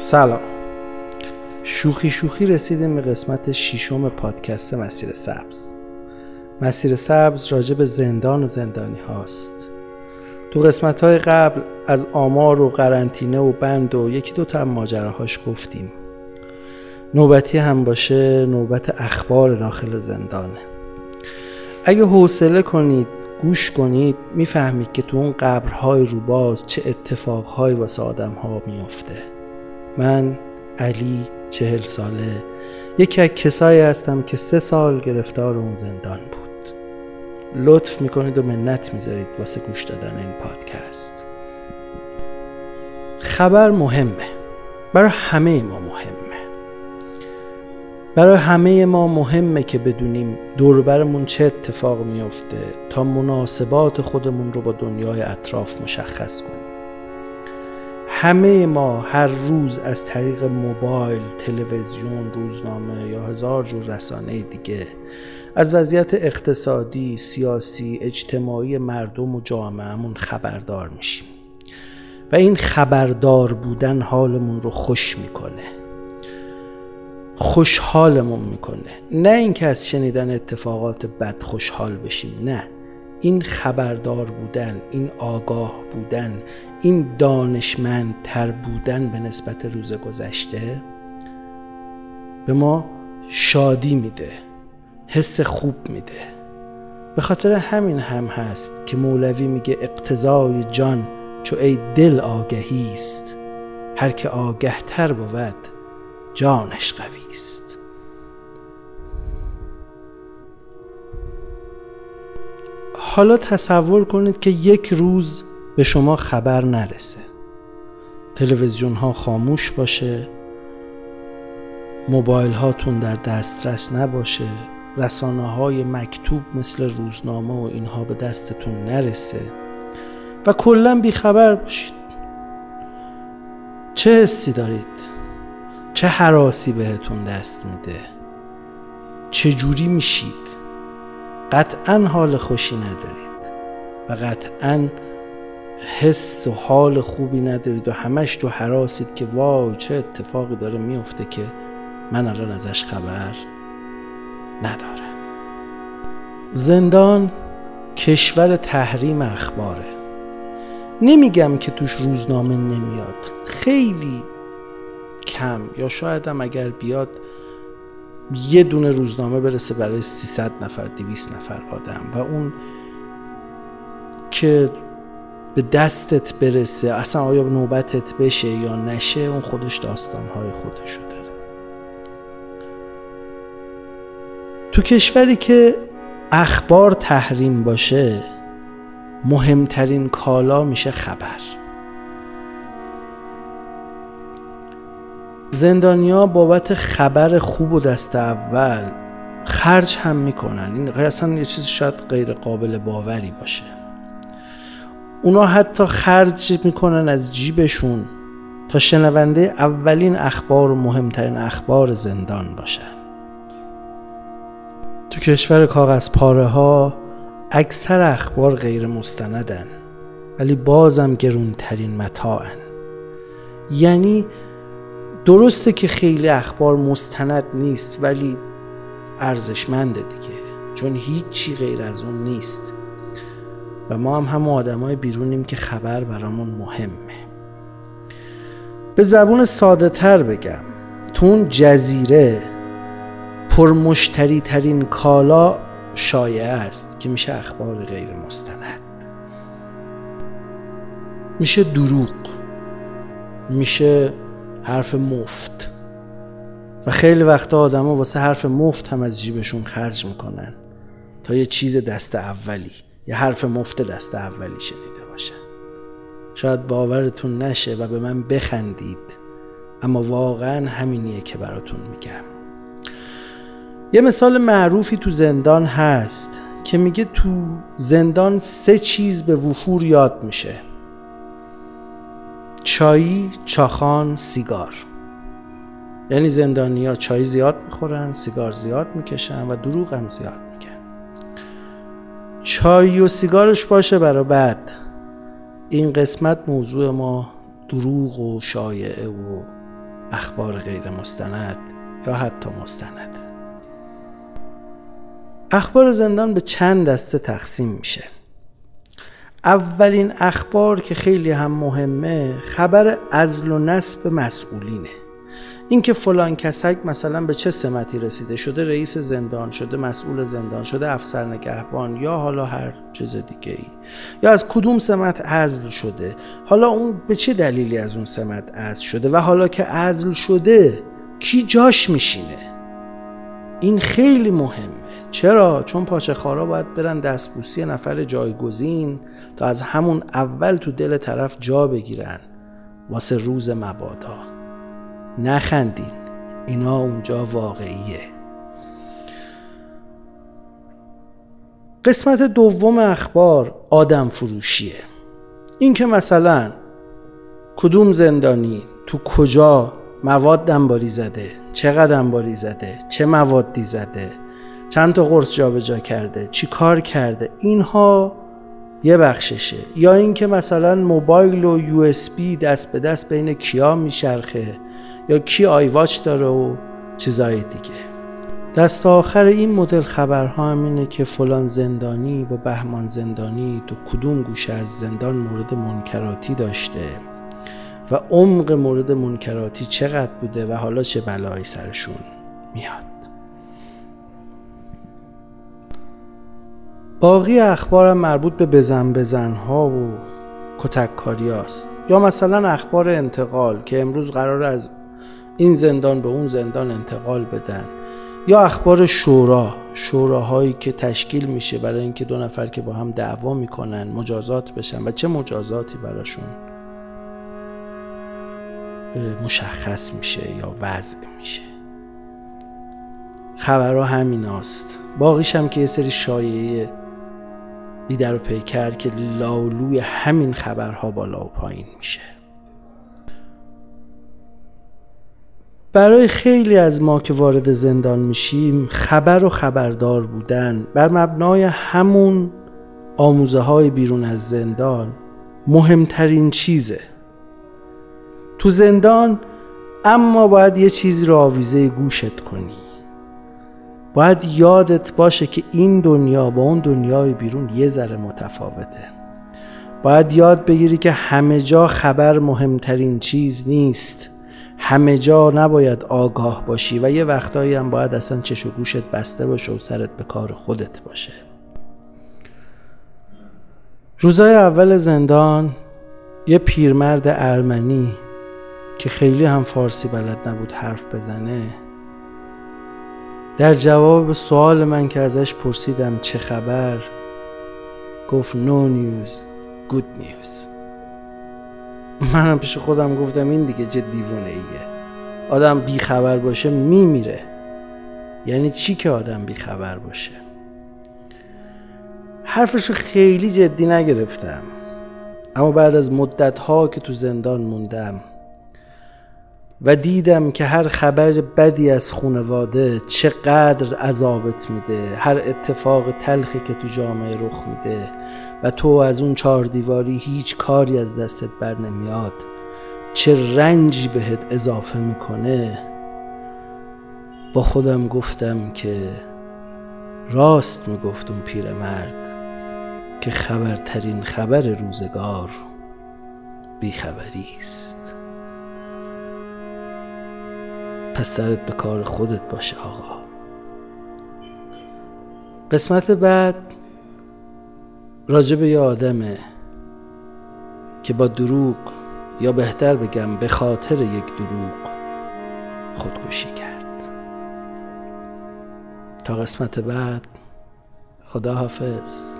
سلام. شوخی شوخی رسیدیم به قسمت ششم پادکست مسیر سبز. مسیر سبز راجع به زندان و زندانی هاست. تو قسمت های قبل از آمار و قرنطینه و بند و یکی دو تا ماجراهاش گفتیم. نوبتی هم باشه نوبت اخبار داخل زندانه. اگه حوصله کنید گوش کنید می‌فهمید که تو اون قبرهای روباز چه اتفاقهایی واسه آدم ها میفته من علی چهل ساله. یکی از کسایی هستم که سه سال گرفتار اون زندان بود. لطف می‌کنید و منت می‌ذارید واسه گوش دادن این پادکست. خبر مهمه. برای همه ما مهمه. برای همه ما مهمه که بدونیم دوربرمون چه اتفاق میفته تا مناسبات خودمون رو با دنیای اطراف مشخص کنیم. همه ما هر روز از طریق موبایل، تلویزیون، روزنامه یا هزار جور رسانه دیگه از وضعیت اقتصادی، سیاسی، اجتماعی مردم و جامعهمون خبردار میشیم. و این خبردار بودن حالمون رو خوش می‌کنه. خوشحالمون می‌کنه. نه اینکه از شنیدن اتفاقات بد خوشحال بشیم نه. این خبردار بودن این آگاه بودن این دانشمند تر بودن به نسبت روز گذشته به ما شادی میده حس خوب میده. به خاطر همین هم هست که مولوی میگه اقتضای جان چو ای دل آگهی است هر که آگه تر بود جانش قوی است. حالا تصور کنید که یک روز به شما خبر نرسه. تلویزیون ها خاموش باشه. موبایل هاتون در دسترس نباشه. رسانه های مکتوب مثل روزنامه و اینها به دستتون نرسه. و کلا بیخبر باشید. چه حسی دارید؟ چه حراسی بهتون دست میده؟ چه جوری میشید؟ قطعا حال خوشی ندارید و قطعا حس و حال خوبی ندارید و همش تو حراسید که واو چه اتفاقی داره میفته که من الان ازش خبر ندارم. زندان کشور تحریم اخباره. نمیگم که توش روزنامه نمیاد خیلی کم یا شاید هم اگر بیاد یه دونه روزنامه برسه برای 300 نفر 200 نفر آدم و اون که به دستت برسه اصلا آیا نوبتت بشه یا نشه اون خودش داستانهای خودشو داره. تو کشوری که اخبار تحریم باشه مهمترین کالا میشه خبر. زندانیا بابت خبر خوب و دست اول خرج هم می‌کنن. این اصلا یه چیز شاید غیر قابل باوری باشه. اونا حتی خرج می‌کنن از جیبشون تا شنونده اولین اخبار و مهمترین اخبار زندان باشن. تو کشور کاغذ پاره ها اکثر اخبار غیر مستندن ولی بازم گرونترین متاعن. یعنی درسته که خیلی اخبار مستند نیست ولی ارزشمنده دیگه چون هیچی غیر از اون نیست. و ما هم هم آدم های بیرونیم که خبر برامون مهمه. به زبون ساده تر بگم تو اون جزیره پرمشتری ترین کالا شایع است که میشه اخبار غیر مستند. میشه دروغ میشه حرف مفت. و خیلی وقتا آدما واسه حرف مفت هم از جیبشون خرج می‌کنن تا یه چیز دست اولی یه حرف مفت دست اولی شنیده باشن. شاید باورتون نشه و به من بخندید اما واقعا همینیه که براتون میگم. یه مثال معروفی تو زندان هست که میگه تو زندان سه چیز به وفور یاد میشه. چایی، چاخان، سیگار. یعنی زندانیا چای زیاد می‌خورن سیگار زیاد می‌کشن و دروغ هم زیاد میگن. چای و سیگارش باشه برا بعد. این قسمت موضوع ما دروغ و شایعه و اخبار غیر مستند یا حتی مستند. اخبار زندان به چند دسته تقسیم میشه. اولین اخبار که خیلی هم مهمه خبر ازل و نسب مسئولینه. اینکه فلان کسک مثلا به چه سمتی رسیده؟ شده رئیس زندان شده مسئول زندان شده افسر نگهبان یا حالا هر چیز دیگه ای یا از کدوم سمت عزل شده؟ حالا اون به چه دلیلی از اون سمت عزل شده؟ و حالا که عزل شده کی جاش میشینه؟ این خیلی مهمه. چرا؟ چون پاچه خارا باید برن دستبوسی نفر جایگزین تا از همون اول تو دل طرف جا بگیرن. واسه روز مبادا. نخندین. اینا اونجا واقعیه. قسمت دوم اخبار آدم فروشیه. این که مثلا کدوم زندانی تو کجا مواد دنباری زده چقدر دنباری زده چه موادی زده چند تا قرص جابجا کرده چی کار کرده؟ اینها یه بخششه. یا اینکه مثلا موبایل و یو اس بی دست به دست بین کیا میچرخه یا کی آیواچ داره و چیزای دیگه. دست آخر این مدل خبرها هم اینه که فلان زندانی با بهمان زندانی تو کدوم گوشه از زندان مورد منکراتی داشته و عمق مورد منکراتی چقدر بوده و حالا چه بلایی سرشون میاد. باقی اخبارم مربوط به بزن بزن ها و کتک کاری هاست. یا مثلا اخبار انتقال که امروز قرار از این زندان به اون زندان انتقال بدن. یا اخبار شورا شوراهایی که تشکیل میشه برای اینکه دو نفر که با هم دعوا می‌کنن مجازات بشن و چه مجازاتی براشون مشخص میشه یا وضع میشه. خبرها همین هاست. باقیش هم که یه سری شایعه بیدر و پیکر که لالوی همین خبرها بالا و پایین میشه. برای خیلی از ما که وارد زندان میشیم خبر و خبردار بودن بر مبنای همون آموزه های بیرون از زندان مهمترین چیزه. تو زندان اما باید یه چیزی رو آویزه گوشت کنی. باید یادت باشه که این دنیا با اون دنیای بیرون یه ذره متفاوته. باید یاد بگیری که همه جا خبر مهمترین چیز نیست. همه جا نباید آگاه باشی و یه وقتایی هم باید اصلا چش و گوشت بسته باشه و سرت به کار خودت باشه. روزای اول زندان یه پیرمرد ارمنی که خیلی هم فارسی بلد نبود حرف بزنه در جواب سوال من که ازش پرسیدم چه خبر گفت نو نیوز گود نیوز منم پیش خودم گفتم این دیگه چه دیوونه ایه آدم بی خبر باشه میمیره. یعنی چی که آدم بی خبر باشه؟ حرفشو خیلی جدی نگرفتم. اما بعد از مدت ها که تو زندان موندم و دیدم که هر خبر بدی از خونواده چقدر عذابت میده هر اتفاق تلخی که تو جامعه رخ میده و تو از اون چهار دیواری هیچ کاری از دستت بر نمیاد. چه رنجی بهت اضافه می‌کنه؟ با خودم گفتم که راست می‌گفت اون پیرمرد که خبرترین خبر روزگار بیخبری است. پس به کار خودت باشه آقا. قسمت بعد راجب یه آدمه که با دروغ یا بهتر بگم به خاطر یک دروغ خودکشی کرد. تا قسمت بعد خدا حافظ